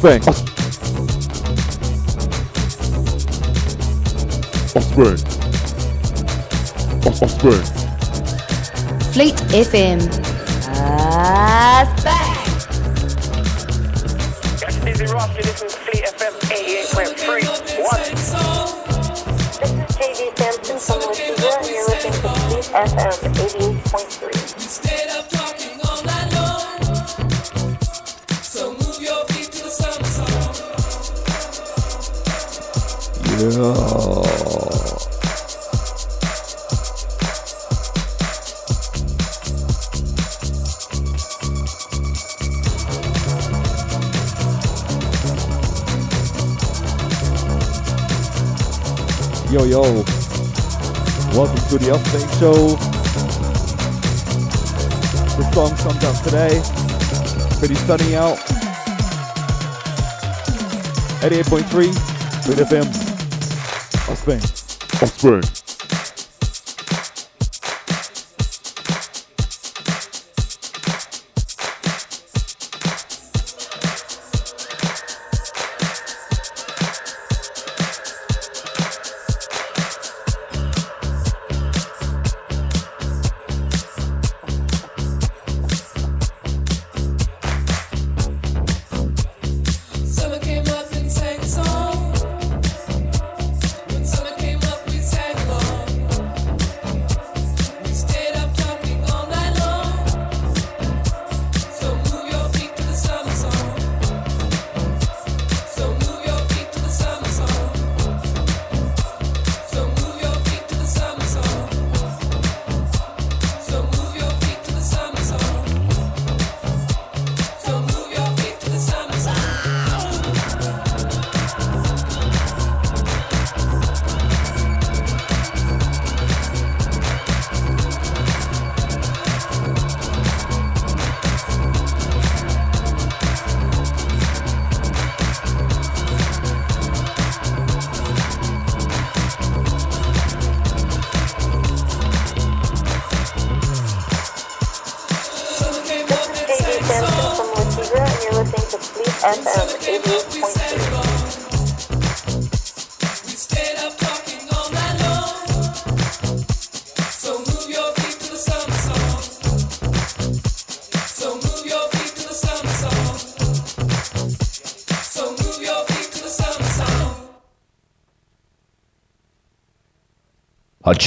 Offspring. Offspring. Offspring. Fleet FM. Ah, back. That's Dizzy Ross. You listen to Fleet FM 88.3. One. This is JD Samson from Le Tigre, and you're listening to Fleet FM the Offspring Show. The song comes out today. Pretty sunny out. 88.3 Fleet FM. Offspring. Offspring.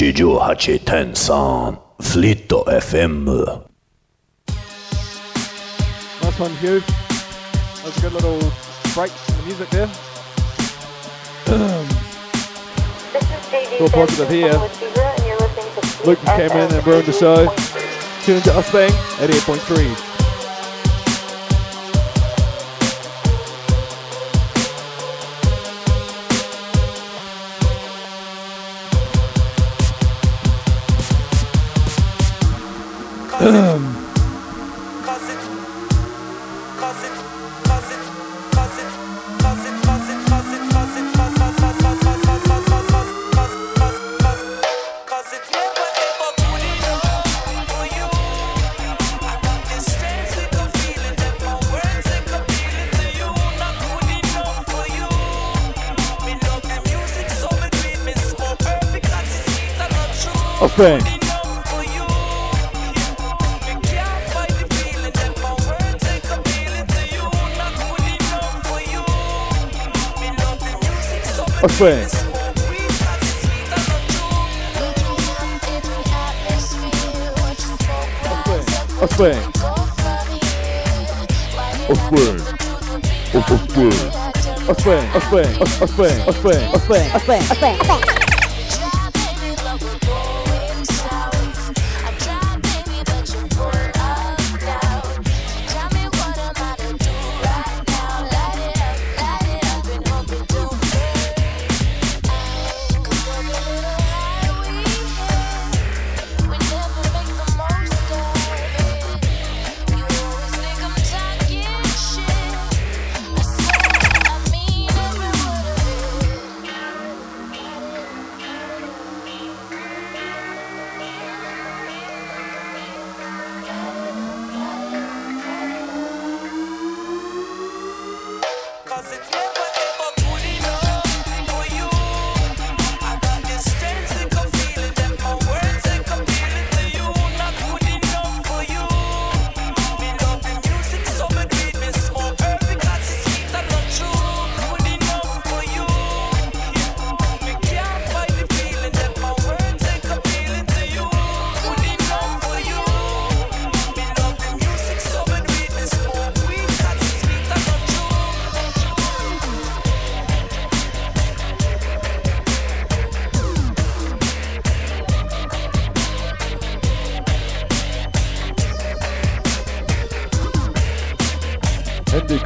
Shijuhachi Tensan, Flito FM. Nice one, Hugh. That was a good little break in the music there. All positive here. Luke came in and ruined the show. Tune to us, bang, 8.3. Um. And you're listening to Fleet Luke came in FM and ruined the show. 88.3. Tune into Offspring 88.3. Offspring. Offspring. Offspring. Offspring. Offspring. Offspring. Offspring. Offspring. Offspring. Offspring. Offspring. Offspring. Andy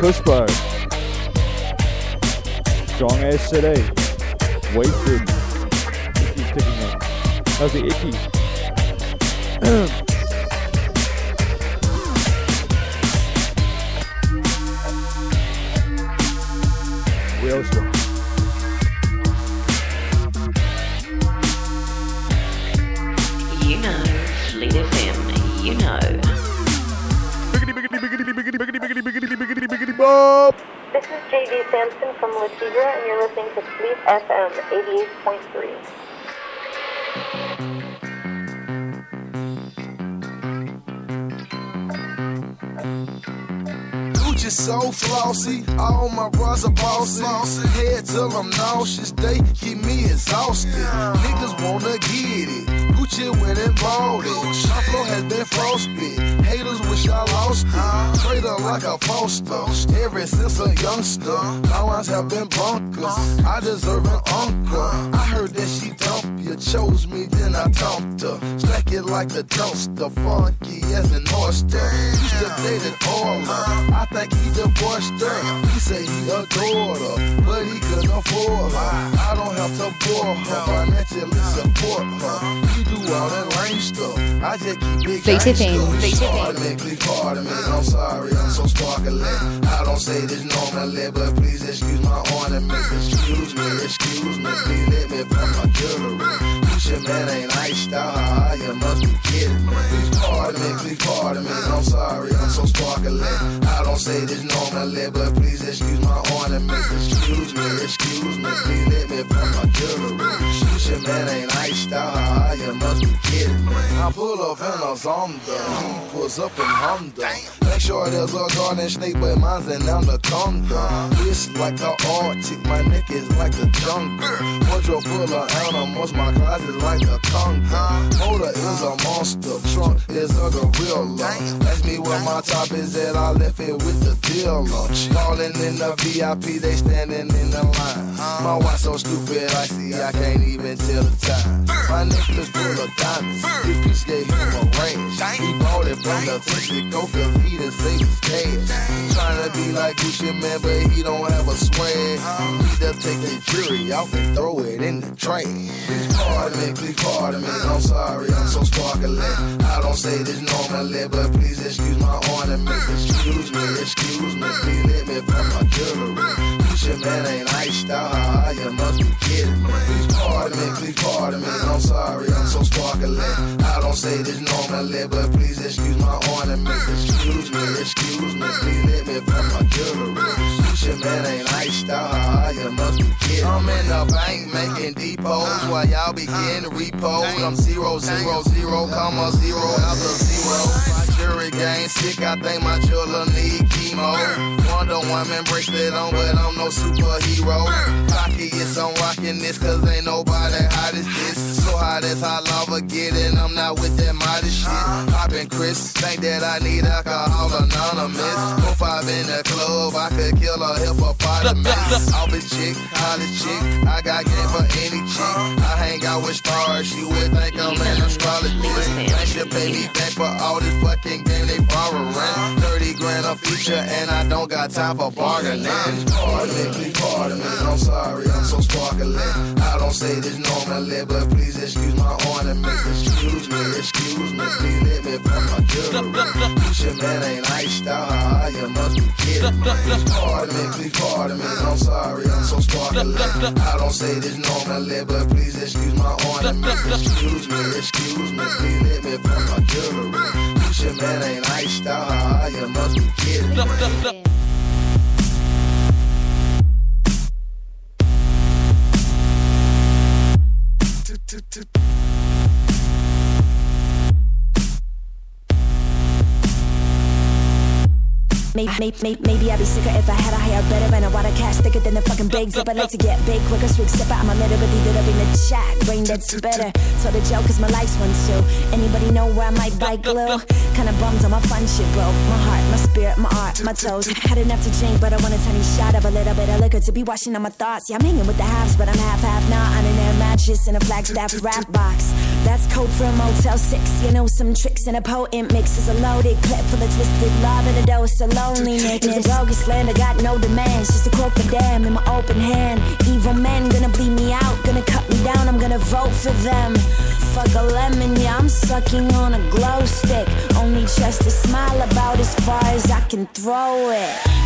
Cushbo. Strong ass today. FM 88.3. Gucci so flossy, all my bras are bossy. Head till I'm nauseous, they keep me exhausted. Niggas wanna get it, Gucci and bought it. Flow has been frostbit, haters wish I lost it. Trader like a poster, ever since a youngster. Lines have been bunkers, I deserve an uncle. I heard that she dumped you, chose me, then I dumped her. Stack it like a dumpster, funky as an oyster. Used to date an Orla, I think he divorced her. He say he adored her, but he couldn't afford her. I don't have to bore her, financially support her. He do all that lame stuff, I just keep it Fleet gangsta. FM. Fleet FM. Pardon me, please pardon me, I'm sorry, I'm so sparkling. I don't say this normally, but please excuse my ornament. Excuse me, excuse me, please let me put my jewelry. Gucci Mane ain't out, you must be kidding me. Pardon me, please pardon me, I'm sorry, I'm so sparkling. I don't say this normally, but please excuse my ornament. Excuse me, excuse me, please let me put my jewelry. Gucci Mane ain't iced out, you must be kidding me. I pull up in a Zonda, he pulls up in Honda. Sure there's a garden snake, but mine's an anaconda. It's like the Arctic, my neck is like the jungle. Wardrobe full of animals, my closet like a conga. Motor is a monster, trunk is a gorilla. Ask me where my top is at, I left it with the dealer. Falling in the VIP, they standing in the line. My watch so stupid, I see I can't even tell the time. My necklace full of diamonds, this bitch gave him a range. He bought it from the Mexico, cause he Trying to be like Gucci Mane, but he don't have a swag. He just take the off and throw it in the trash. Please pardon me, please pardon me, I'm sorry, I'm so sparkling. I don't say this normally, but please excuse my ornament. Excuse me, excuse me, please let me put my jewelry. Gucci Mane ain't out, you must be kidding me. Please pardon me, please pardon me, I'm sorry, I'm so sparkling. I don't say this normally, but please excuse my ornament. Excuse me, excuse me, please let me put my jewelry. Gucci Mane ain't out, you must be kidding I'm in the bank making depots while y'all be getting repoed. I'm zero, zero, zero, comma, zero after zero. Jury game sick, I think my children need chemo. Wonder Woman bracelet on, but I'm no superhero. Cocky, yes, I'm rocking this, cause ain't nobody hot as this. So hot as hot lava get and I'm not with that modest shit. Poppin' Chris, think that I need alcohol anonymous. Four five in the club, I could kill a hippopotamus. Office chick, college chick, I got game for any chick. I hang out with stars, she would think I'm an astrologist. They should pay me back for all this fucking game they borrowing. 30 grand a feature, and I don't got time for bargaining. Pardon me, pardon me, I'm sorry, I'm so sparkling. I don't say this normally, but please excuse my ornament. Excuse me, excuse me, please let me put my jewelry. Gucci Mane ain't iced out, you must be kidding me. Please pardon me, please pardon me, I'm sorry, I'm so sparkling. I don't say this normally, but please excuse my ornament. Excuse me, excuse me, please let me put my jewelry. Gucci Mane ain't iced out, you must be kidding Maybe, maybe, maybe, I'd be sicker if I had a higher better and a water cash thicker than the fucking big zipper. Like to get big quicker, swig sipper. I'm a literally lit up in the chat. Brain that's better. So the joke is my life's one too. Anybody know where I might buy glue? Kinda bummed on my fun shit, bro. My heart, spirit, my art, my toes. Had enough to drink, but I want a tiny shot of a little bit of liquor to be washing out my thoughts. Yeah, I'm hanging with the halves, but I'm half half not on an air mattress in a Flagstaff rap box. That's code for a Motel 6. You know, some tricks and a potent mix is a loaded clip full of twisted love and a dose of loneliness. It's a bogus I got no demands. Just a crooked for damn in my open hand. Evil men gonna bleed me out, gonna cut me down, I'm gonna vote for them. Fuck a lemon, yeah, I'm sucking on a glow stick. Only just a smile about as far cause I can throw it.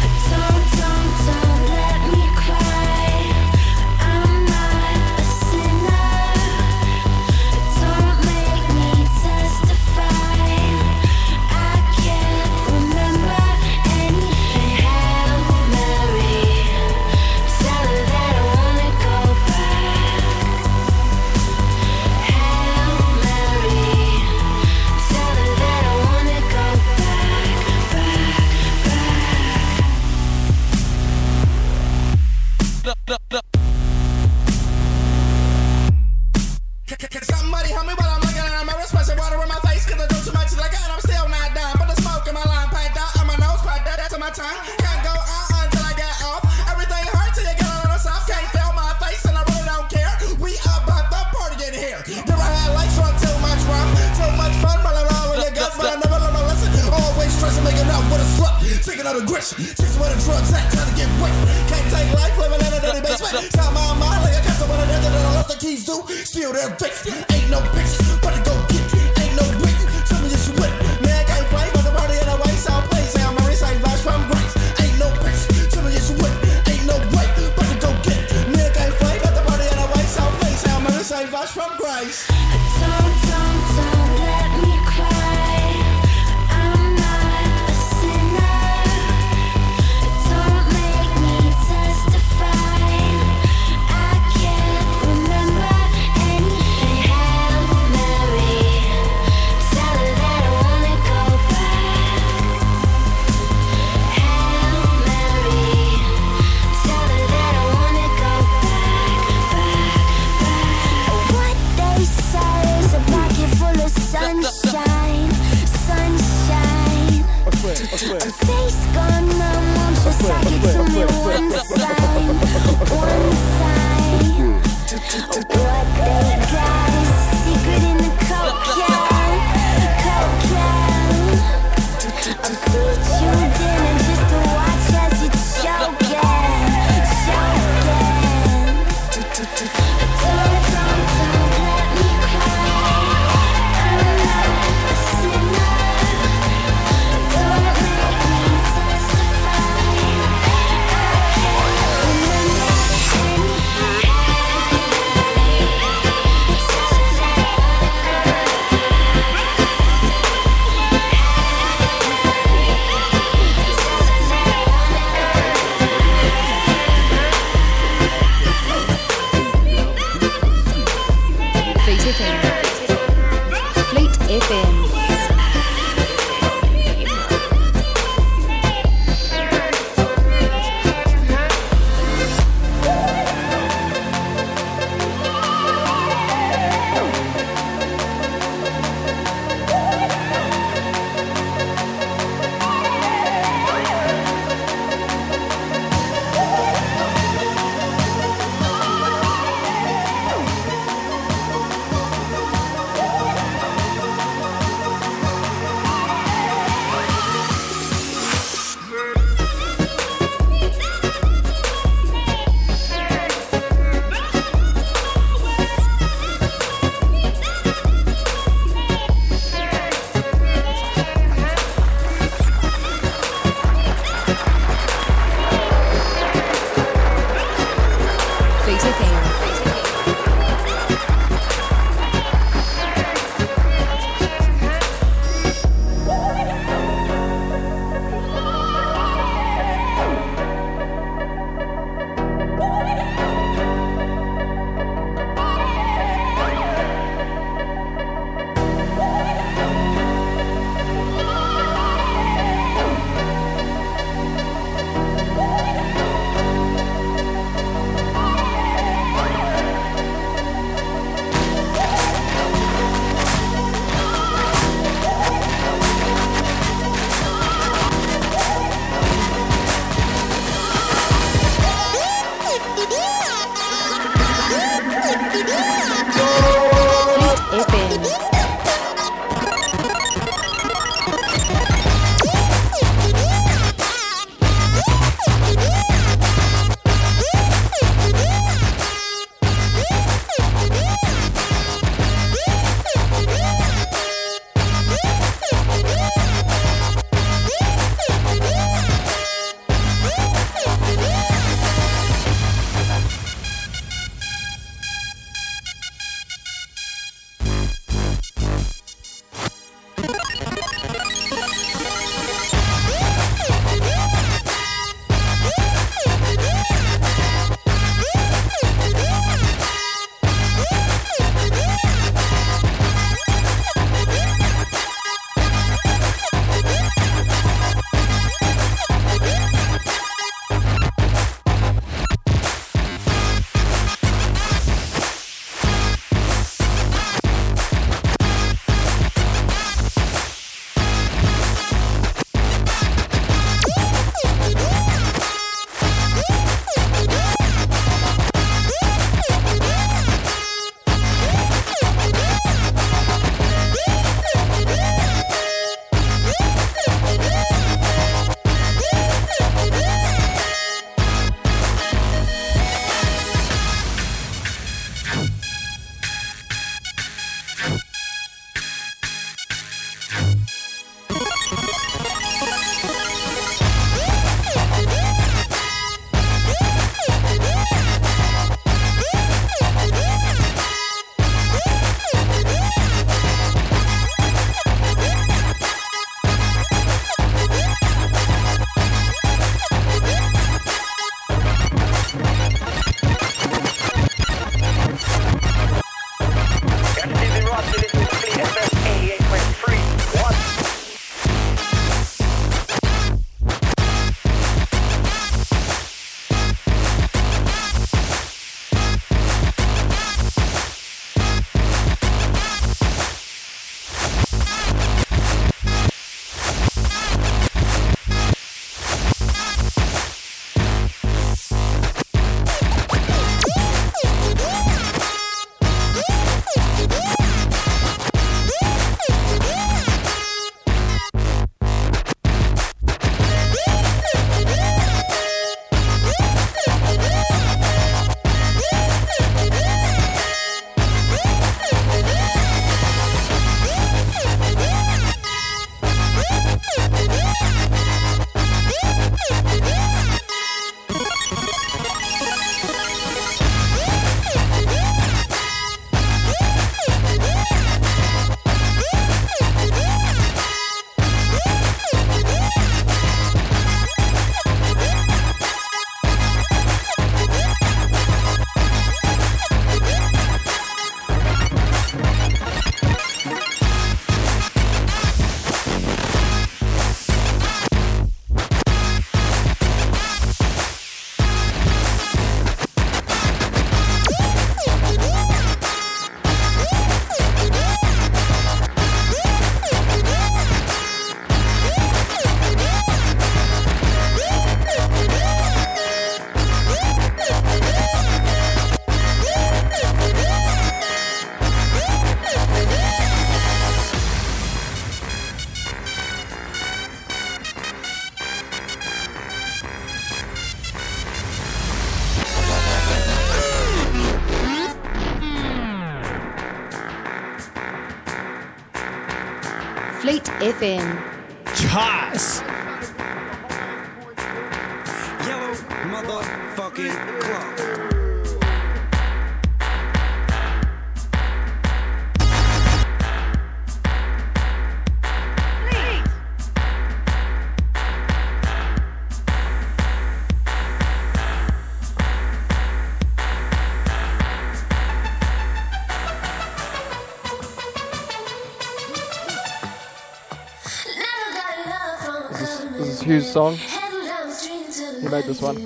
This is, this is Hugh's song. He made this one.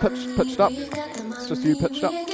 Pitch, pitched up. It's just you pitched up.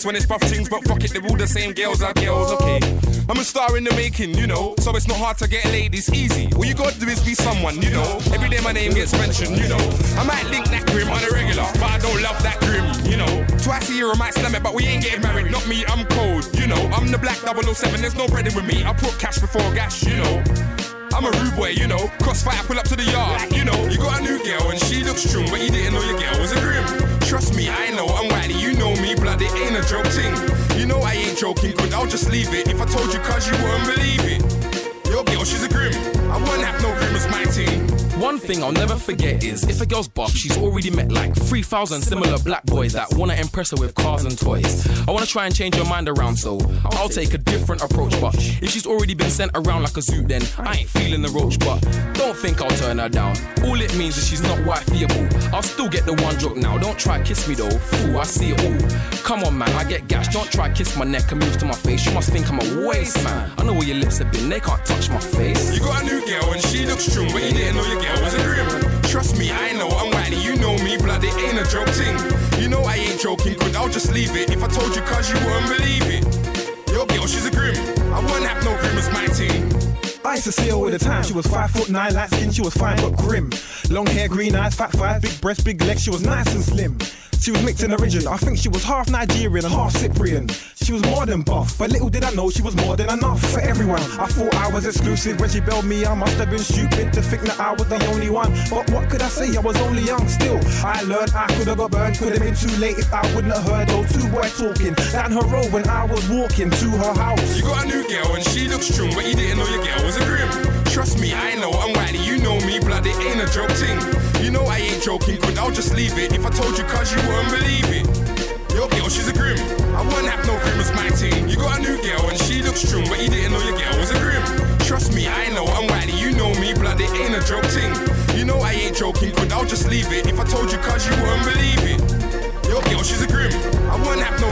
Things when it's buff things, but fuck it, they're all the same girls are girls, okay. I'm a star in the making, you know, so it's not hard to get ladies easy. All you gotta do is be someone, you know. Every day my name gets mentioned, you know. I might link that grim on a regular, but I don't love that grim, you know. Twice a year I might slam it, but we ain't getting married. Not me, I'm cold, you know. I'm the black 007, there's no breading with me. I put cash before gas, you know. I'm a rude boy, you know. Crossfire, pull up to the yard, you know. You got a new girl and she looks true, but you didn't know your girl was a grim. Trust me, I know I'm whitey, you know me, blood, it ain't a joke thing. You know I ain't joking, good, I'll just leave it. If I told you, cause you wouldn't believe it. Your girl, she's a grim. I wouldn't have no grim as my team. One thing I'll never forget is if a girl's buff, she's already met like 3,000 similar black boys that wanna impress her with cars and toys. I wanna try and change her mind around, so I'll take a different approach. But if she's already been sent around like a zoo, then I ain't feeling the roach. But don't think I'll turn her down. All it means is she's not wifeyable. I'll still get the one joke now. Don't try kiss me though, fool. I see it all. Come on, man, I get gashed. Don't try kiss my neck and move to my face. You must think I'm a waste man. I know where your lips have been. They can't touch my face. You got a new girl and she looks true, but you didn't know your girl was a grim. Trust me, I know I'm whitey, you know me, blood, it ain't a joke thing. You know I ain't joking, good, I'll just leave it. If I told you, cause you wouldn't believe it. Your girl, she's a grim. I wouldn't have no grim as my team. I used to see her all the time. She was five foot nine, light skin, she was fine but grim. Long hair, green eyes, fat thighs, big breast, big legs, she was nice and slim. She was mixed in origin. I think she was half Nigerian and half Cyprian. She was more than buff, but little did I know she was more than enough for everyone. I thought I was exclusive when she bailed me. I must have been stupid to think that I was the only one. But what could I say? I was only young still. I learned I could have got burned. Could have been too late if I wouldn't have heard those two boys talking down her road when I was walking to her house. You got a new girl and she looks strong, but you didn't know your girl was a grim. Trust me, I know I'm whitey, you know me, blood, it ain't a joke thing. You know I ain't joking, could I'll just leave it. If I told you cause you wouldn't believe it. Your girl, she's a grim. I wouldn't have no grim as my team. You got a new girl and she looks strong, but you didn't know your girl was a grim. Trust me, I know I'm whitey, you know me, blood, it ain't a joke thing. You know I ain't joking, could I'll just leave it. If I told you cause you wouldn't believe it. Your girl, she's a grim. I wouldn't have no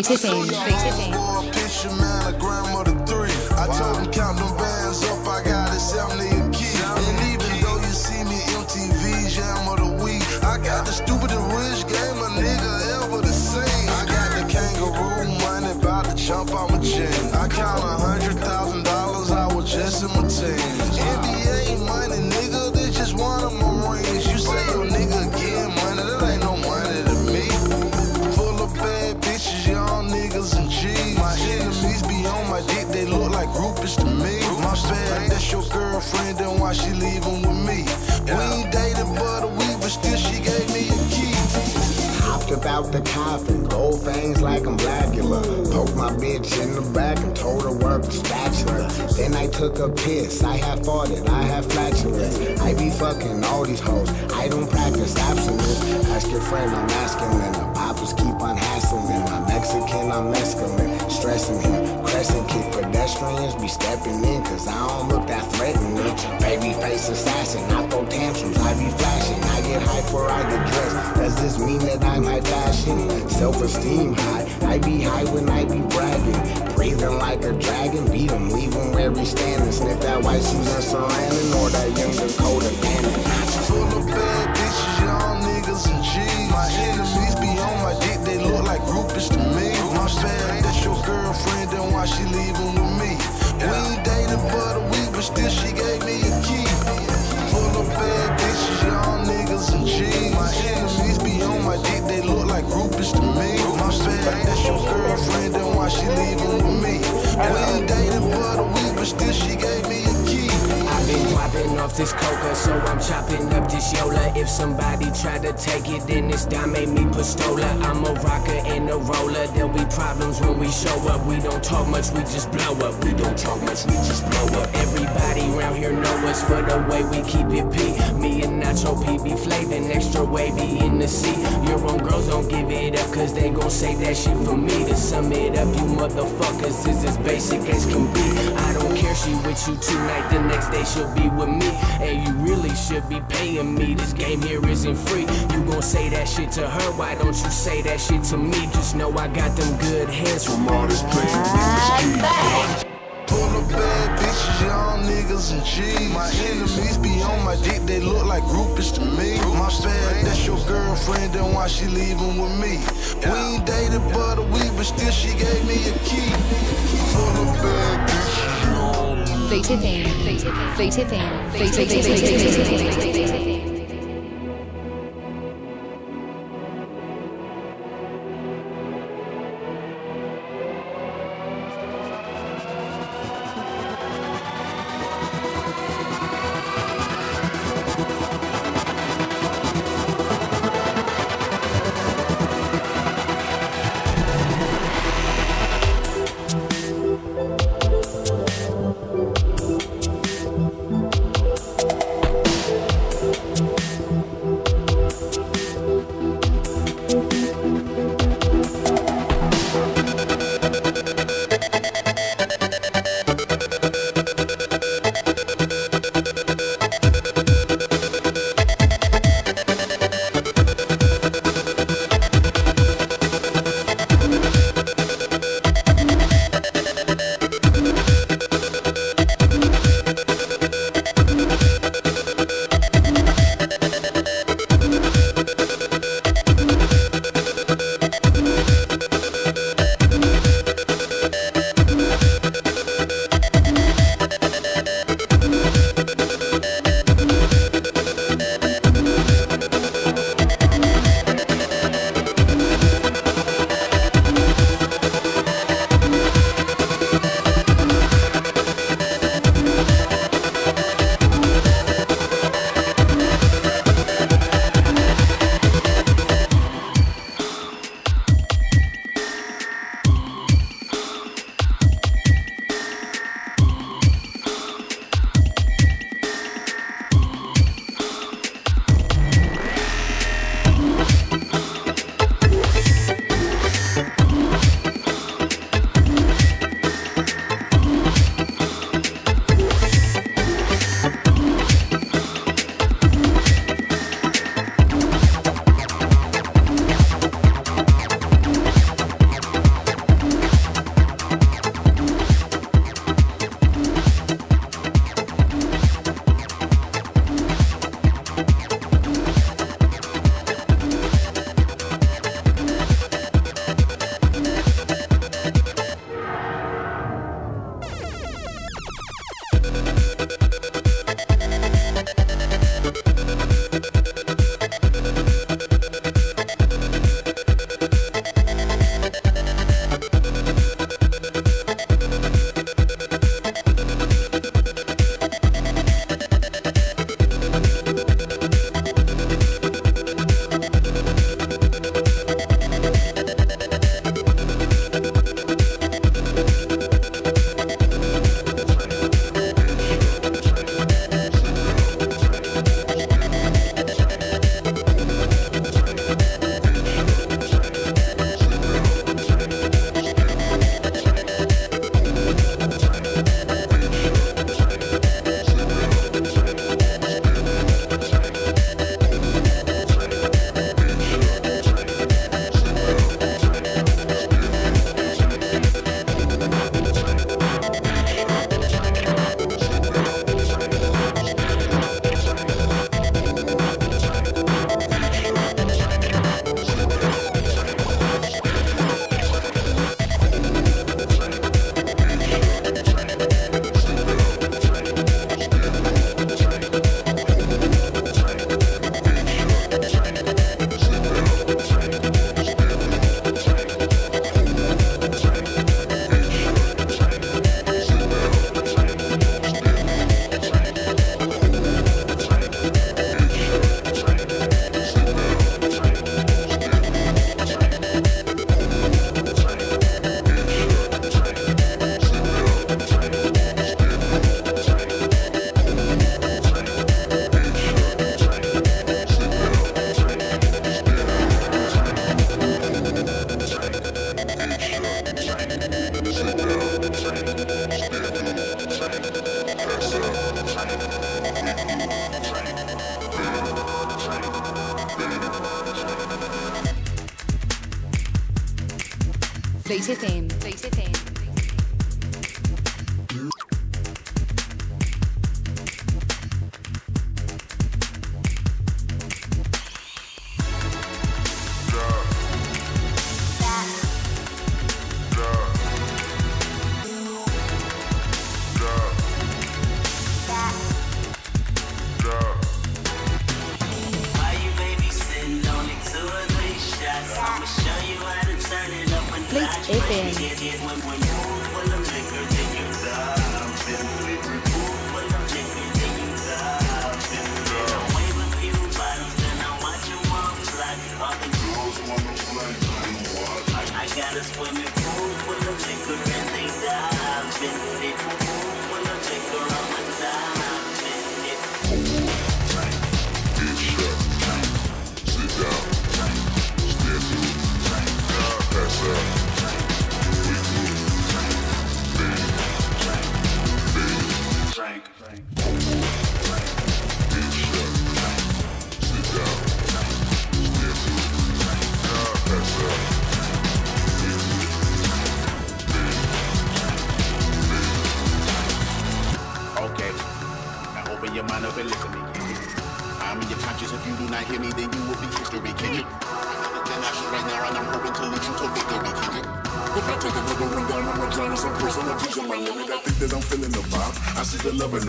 a key. Fate I like I'm Blackula. Poked my bitch in the back and told her work the spatula. Then I took a piss, I have farted, I have flatulence. I be fucking all these hoes, I don't practice abstinence. Ask your friend, I'm masculine. The poppers keep on hassling. I'm Mexican, I'm mescaline. Stressing him, crescent kick pedestrians be stepping in, cause I don't look that threatening. Baby face assassin, I throw tantrums, I be flashing. I get hyper, I get dressed. Does this mean that I'm high fashion? Self esteem high, I be high when I be bragging. Breathing like a dragon, beat him, leave him where he standing. Sniff that white Susan Sarandon or that young Dakota Fanning. Full of bad bitches, young niggas and G's. My enemies be on my dick, they look like groupies to me. My bad, that's your girlfriend, then why she leaving with me? We ain't dated but a week, but still she gave me a key. Full of bad bitches, young niggas and G's. My enemies be on my dick, they look like groupies to me. My bad, girlfriend, then why she leaving with me? We ain't but a week, but still she gave me a key. I've been popping off this coca, so I'm chopping up this Yola. If somebody try to take it, then it's Dame me Pistola. I'm a rocker and a roller. There'll be problems when we show up. We don't talk much, we just blow up. We don't talk much, we just blow up. Everybody around here know us for the way we keep it P. Me and Nacho P be flavin' extra wavy in the sea. Your own girls don't give it up, cause they gon' say that shit for me. To sum it up, you motherfuckers is as basic as can be. I don't care, she with you tonight, the next day she'll be with me. And you really should be paying me. This game here isn't free. You gon' say that shit to her, why don't you say that shit to me? Just know I got them good hands from all this playing. Full of bad bitches, young niggas and G's. My enemies be on my dick, they look like groupies to me. My bad, that's your girlfriend, then why she leaving with me? We ain't dated but a week, but still she gave me a key. Full of bad bitches. Fate FM, Fate FM, Fate FM, Fate FM, Fate FM.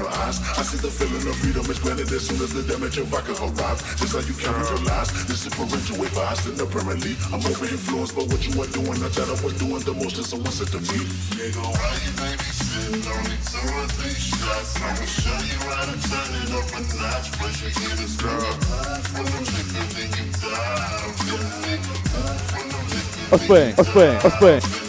eyes. I see the feeling of freedom is granted as soon as the damage of vodka arrives. Just how you carry your lies. This is parental advice, and apparently I'm over influenced by what you are doing. I thought I was doing the most, and someone said to me, Nigga, why you babysitting? Only two or three shots. I'ma show you how to turn it up a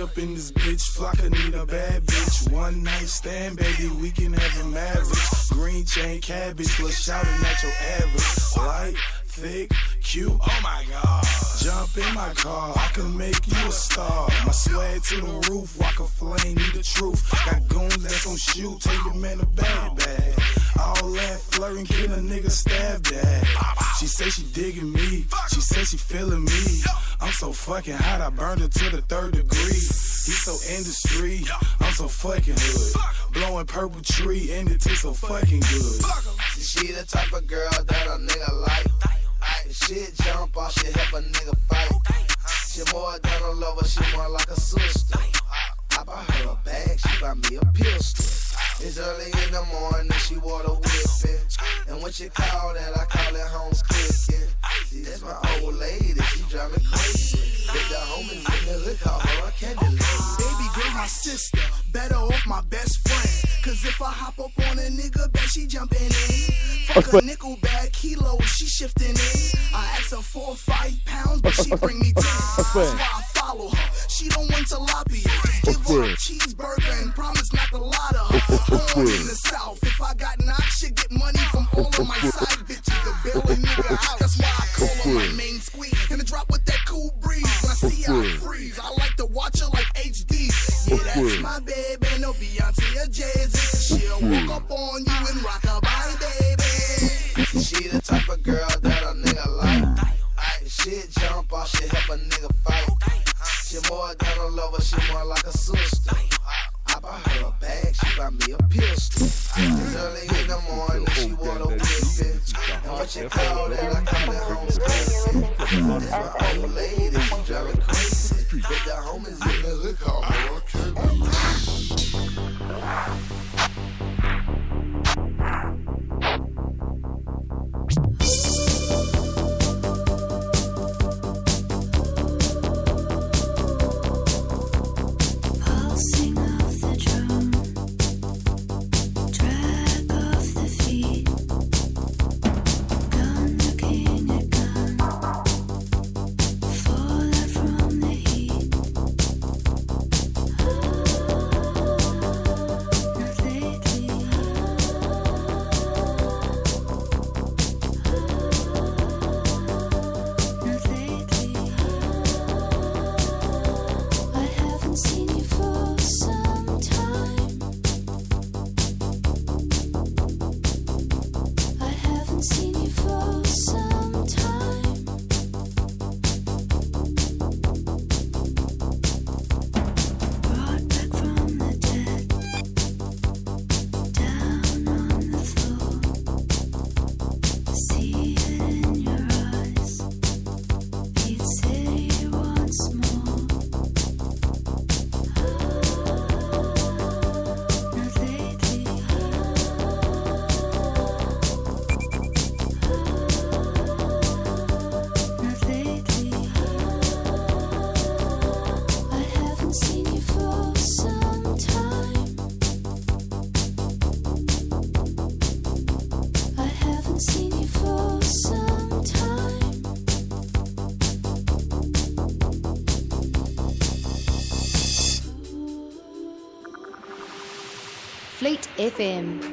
up in this bitch. Flocka need a bad bitch. One night stand, baby, we can have a average. Green chain cabbage, look shouting at your average. Light, thick, cute, oh my god. Jump in my car, I can make you a star. My swag to the roof, walk a flame, need the truth. Got goons that's gon' shoot, take a man a bag bag. All that flirting, get a nigga stabbed at. She say she digging me, she say she feeling me. I'm so fucking hot, I burned her to the third degree. He's so industry, I'm so fucking hood. Blowing purple tree, and it tastes so fucking good. She the type of girl that a nigga like. Shit jump off, she help a nigga fight. She more than a lover, she more like a sister. I buy her a bag, she buy me a pistol. It's early in the morning, she water whipping. And when she call that, I call it home cooking. See, that's my old lady, she drive me crazy. But the homies in the hood call her a candy lady. My sister, better off my best friend. Cause if I hop up on a nigga, bet she jumping in. Fuck a nickel bag, kilo, she shifting in. I ask her four or five pounds, but she bring me ten. That's why I follow her. She don't want tilapia. Give her a cheeseburger and promise not to lie to her. Home in the south, if I got knocked, she get money from all of my side bitches to bail a nigga out. That's why I call her my main squeeze. And I drop with that cool breeze. When I see her, I freeze. I like to watch her like. Yeah, that's my baby, no Beyonce or Jay-Z. She'll walk up on you and rock a body, baby. She the type of girl that a nigga like. Shit jump off, she help a nigga fight. She more than a lover, she more like a sister. I buy her a bag, she buy me a pistol. It's early in the morning, she wanna whip it. And what you call that, I call it home. That's my old lady, she drive me crazy. But the homies in the hood call a candy Pulsing FM.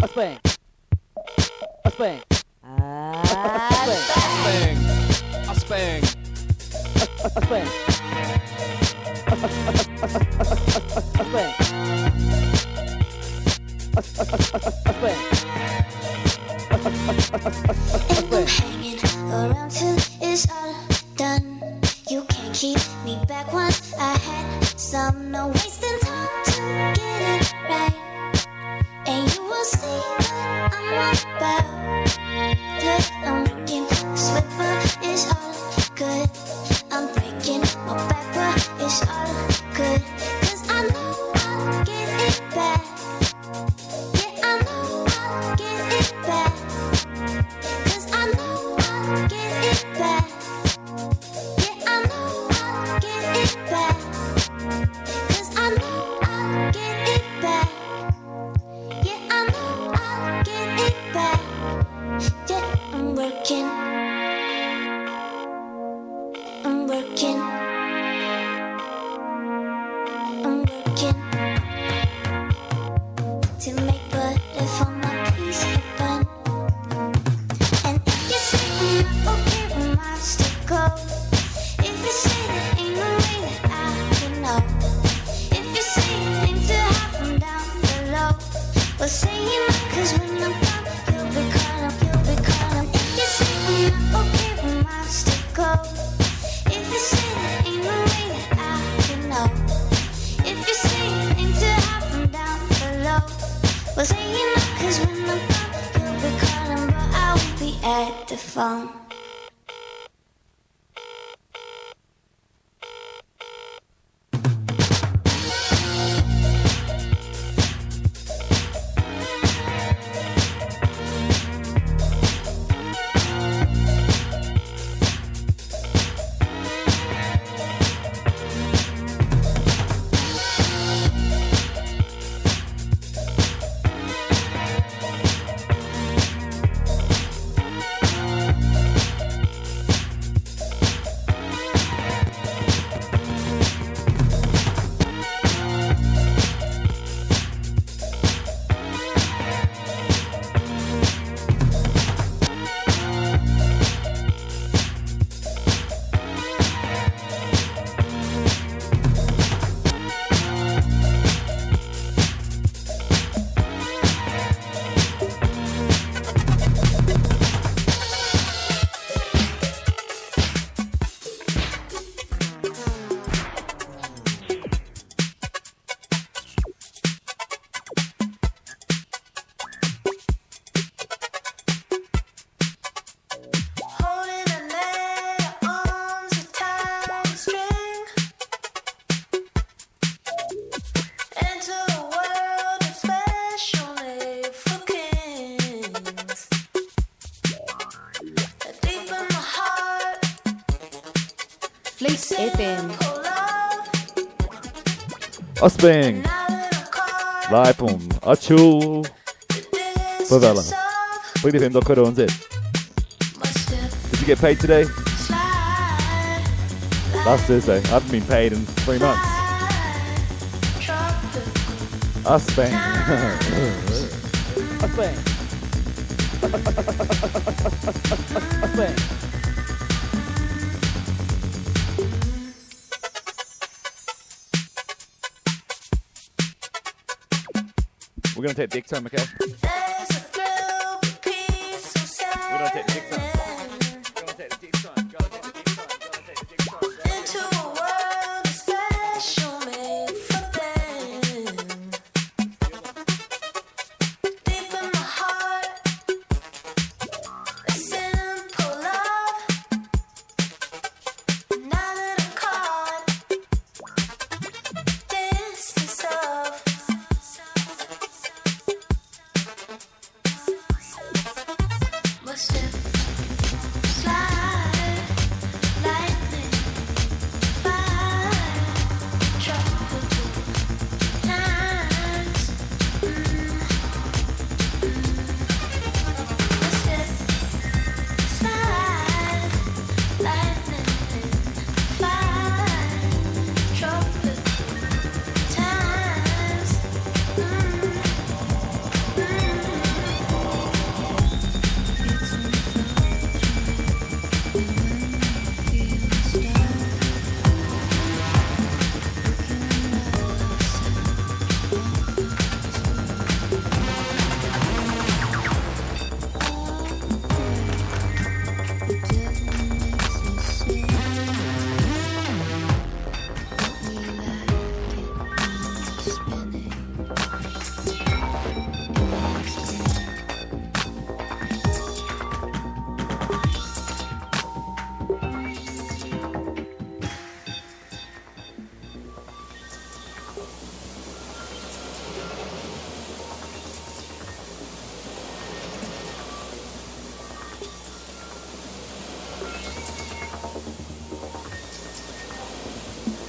a swing, a swing, a swing, a swing, a swing, a swing, a swing, a swing. Offspring. Live.com. Achu. Favela. BreatheFM.co.nz. Did you get paid today? Last Thursday. I haven't been paid in three months. Offspring. Offspring. Offspring. don't take big time, okay? We don't take big time.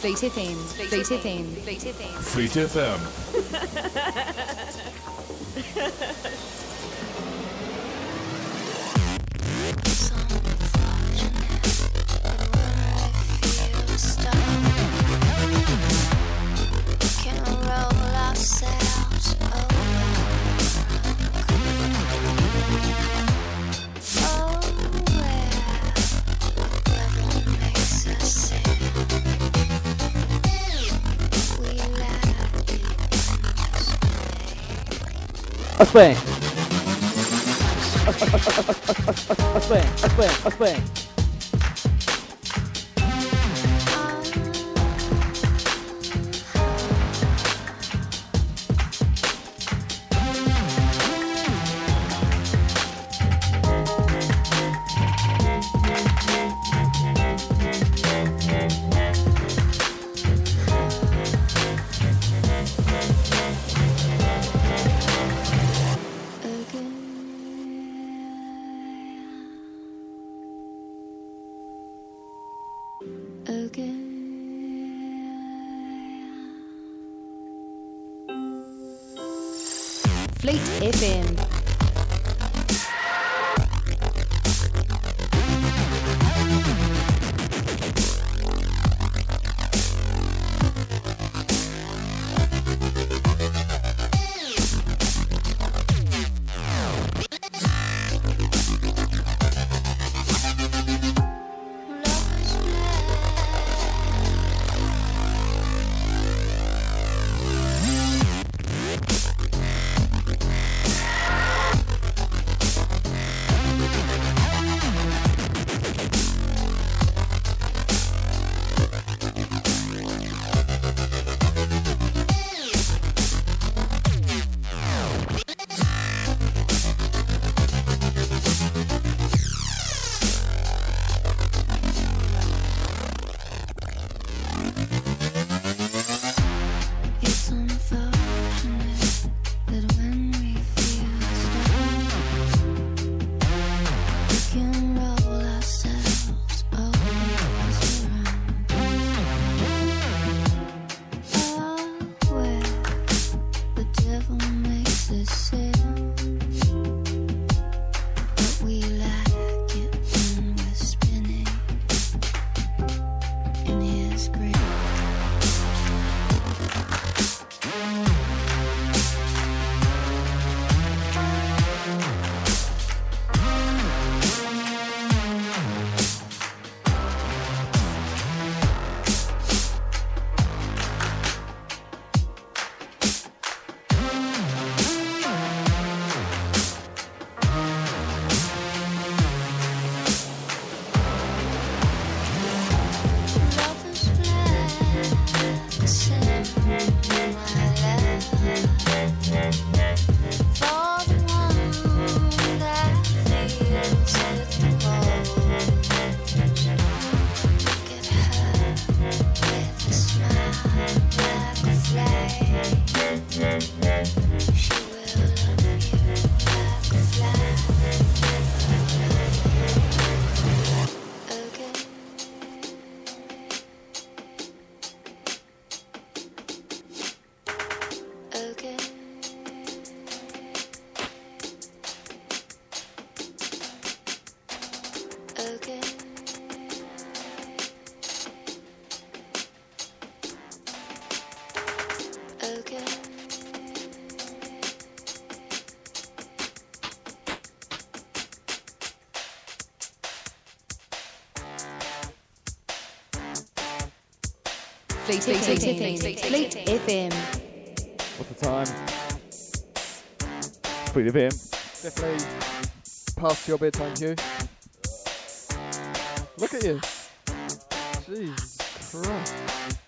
Fleet FM. Fleet FM. Fleet FM. Fleet FM. Us bang. Us bang. Us Fleet FM. Fleet fleet fleet if FM. What's the time? Fleet FM. Definitely past your bedtime Hugh. Look at you. Jesus Christ.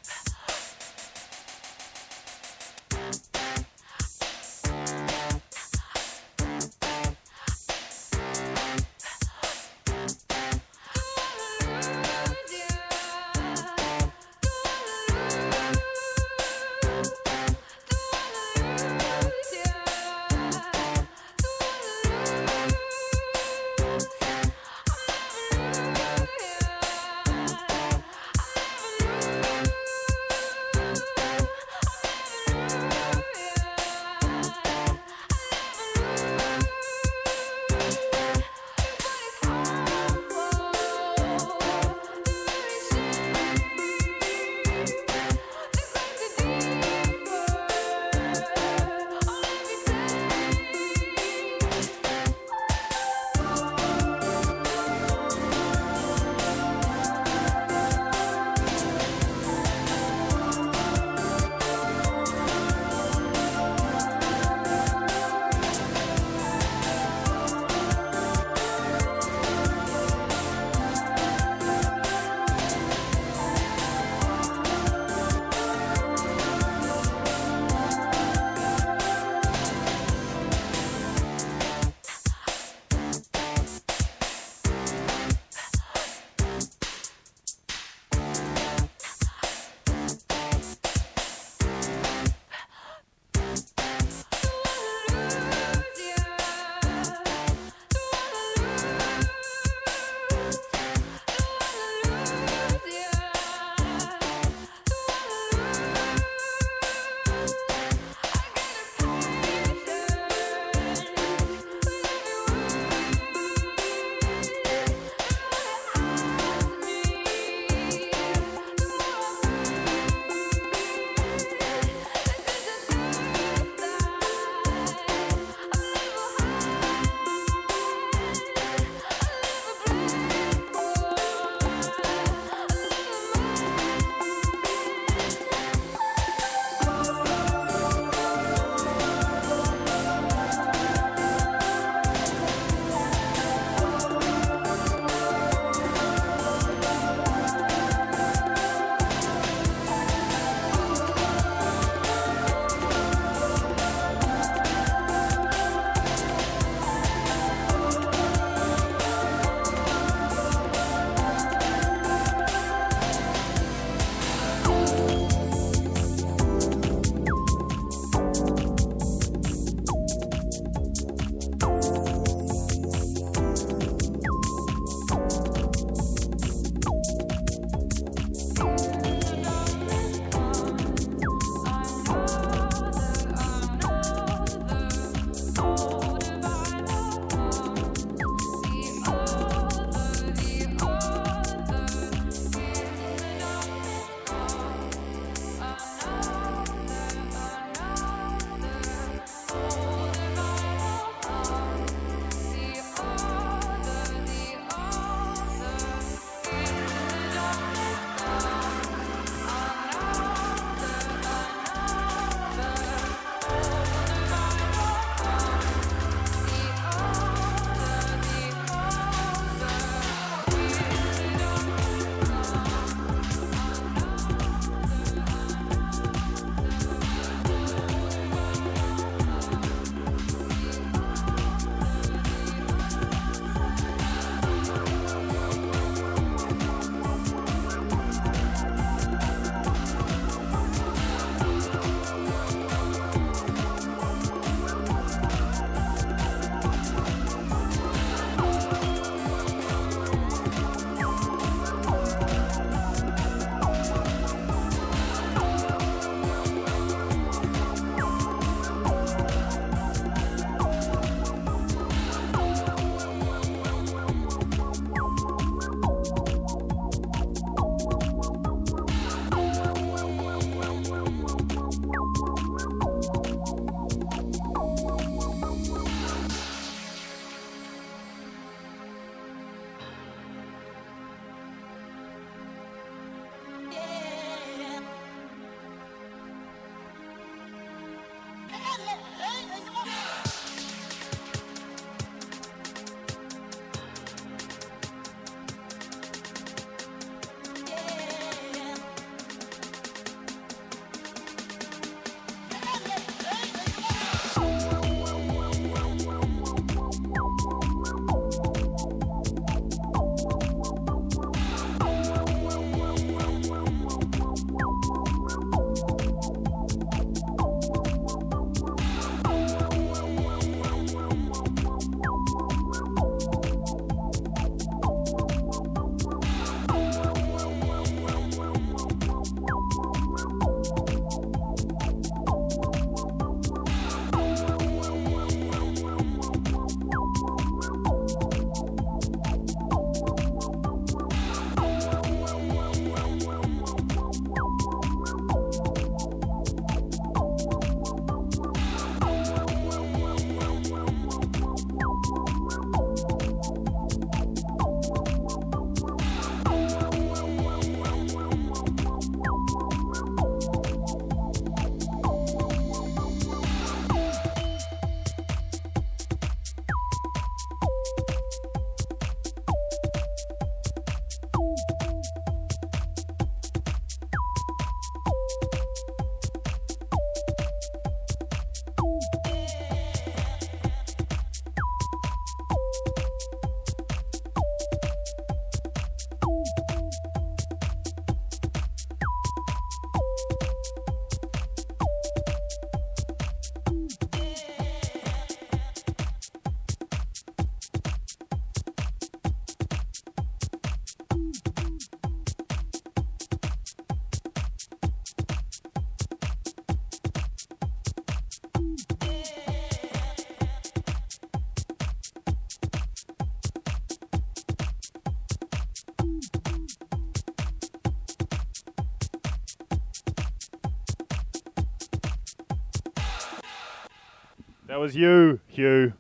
That was you, Hugh.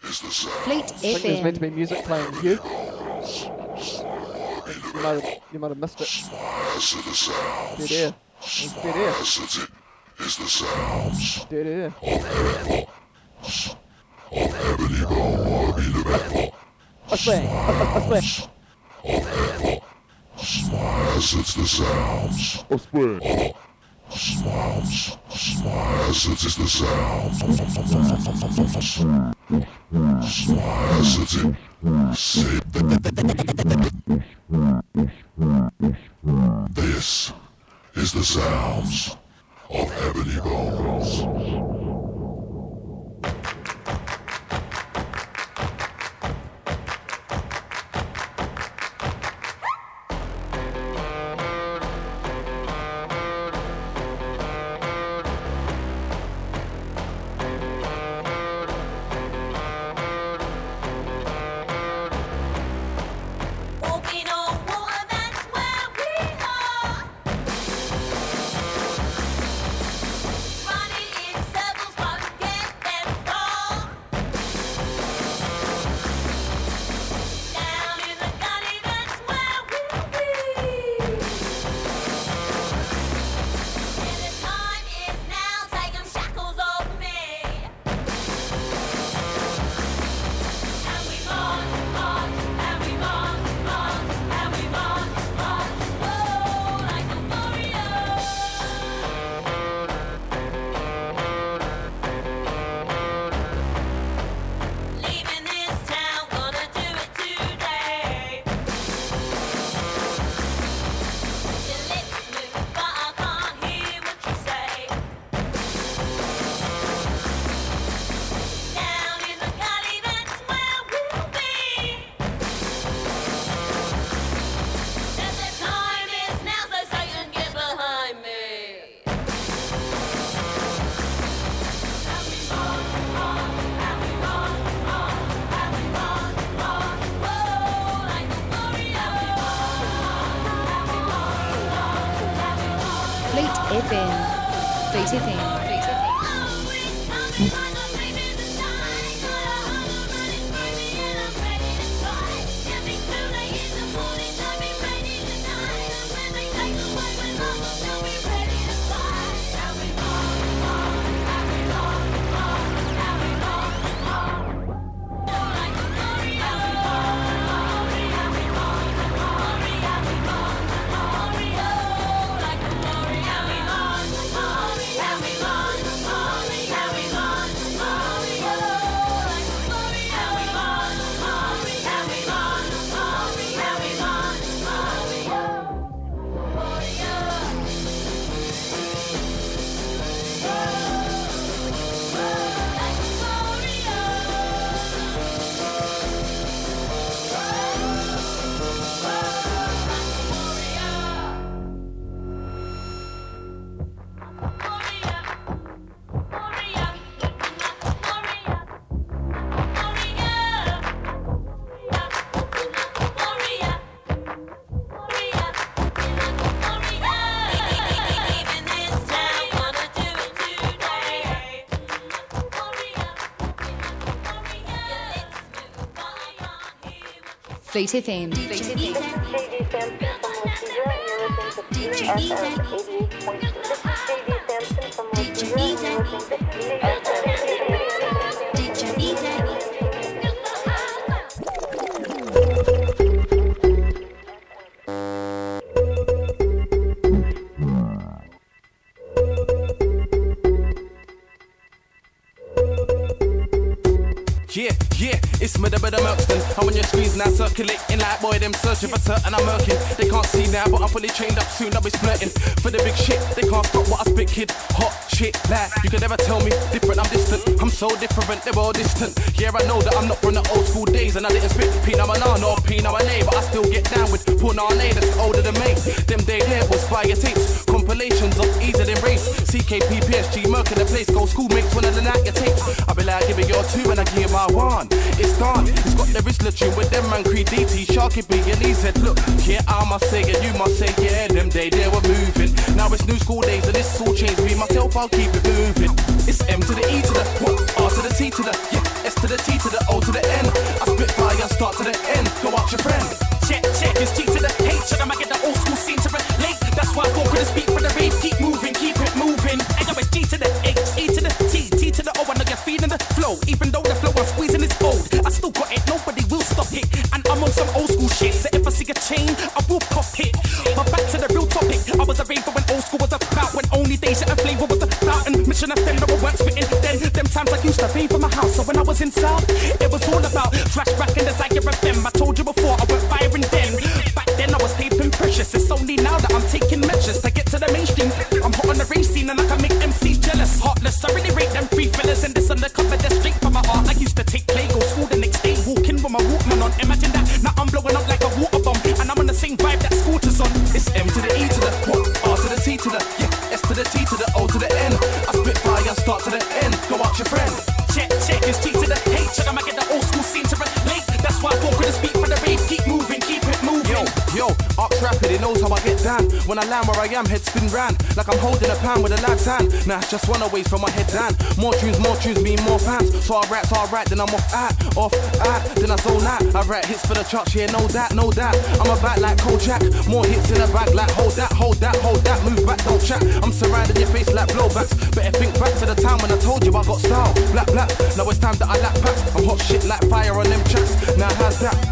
Fleet I think there's meant to be music playing, Hugh. You might have, you might have missed it. Dead air. It's dead air. Is the sounds Dead air. A swing. A swing. Yes, it's the Smalls, smalls, it is the sound. Smalls, it is. This is the sounds of Ebony Bones. Fleet FM. This is certain I'm murking. They can't see now, but I'm fully trained up soon, I'll be splurting. For the big shit, they can't stop what I spit, kid. Hot shit, like, you can never tell me different, I'm distant. I'm so different, they're all distant. Yeah, I know that I'm not from the old school days, and I didn't spit Pina Banana or Pina Manay, but I still get down with Punane that's older than me. Them day there was fire tapes. compilations of easier than race. CKP, PSG, Merc in the place. Go schoolmates when I two and I give my one. It's done. It's got the tune with them man Creed DT, Sharky B and he said, look, yeah, I must say it, you must say, yeah, them day they were moving. Now it's new school days and it's all changed. Me myself, I'll keep it moving. It's M to the E to the what? R to the T to the yeah, S to the T to the O to the N. I spit fire, start to the end. Go out your friend. Rave for my house. So when I was inside, it was all about and desire FM. I When I land where I am, head spin round. Like I'm holding a pan with a lad's hand. Nah, just one away from my head down. More tunes, more tunes mean more fans. So I rap, so I write, then I'm off at, off at, then I zone out. I write hits for the charts, yeah, no doubt, no doubt. I'm a back like Kojak. More hits in the bag, like hold that, hold that, hold that, move back, don't chat. I'm surrounding your face like blowbacks. Better think back to the time when I told you I got style. Black, black. Now it's time that I lap packs. I'm hot shit like fire on them tracks. Now how's that?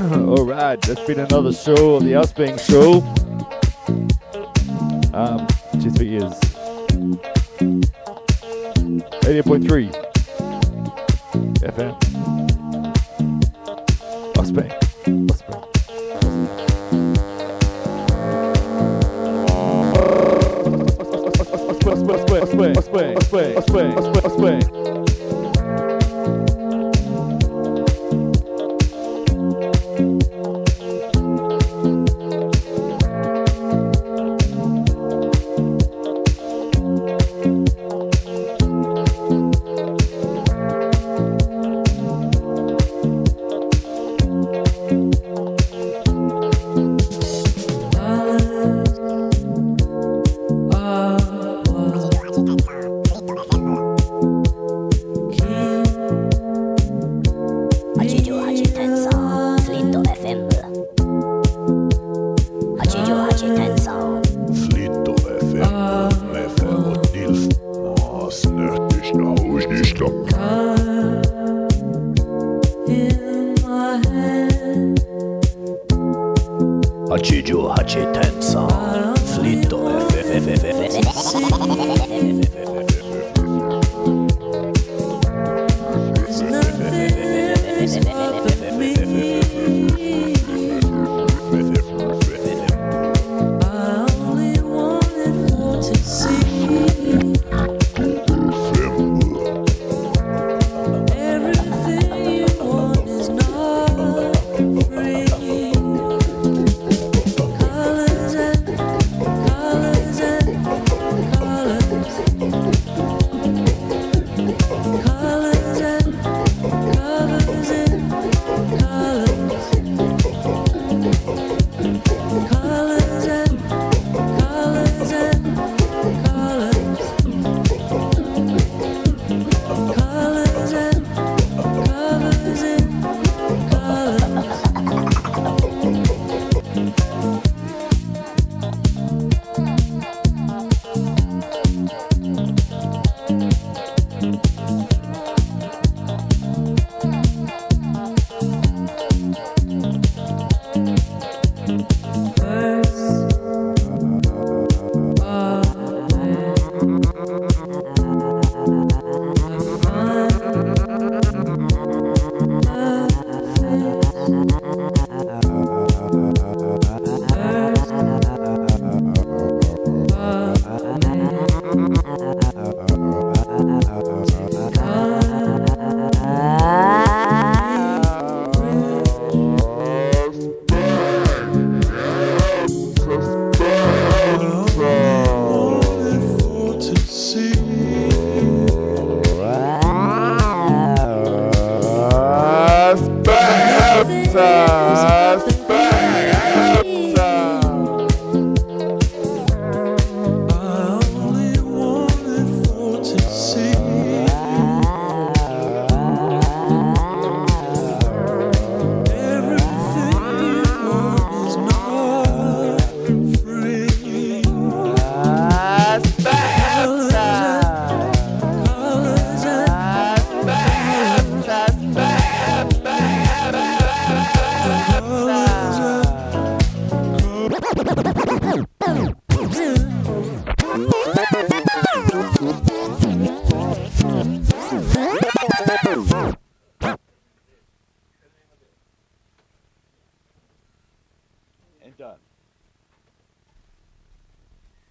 All right, that's been another show, the Us Being Show.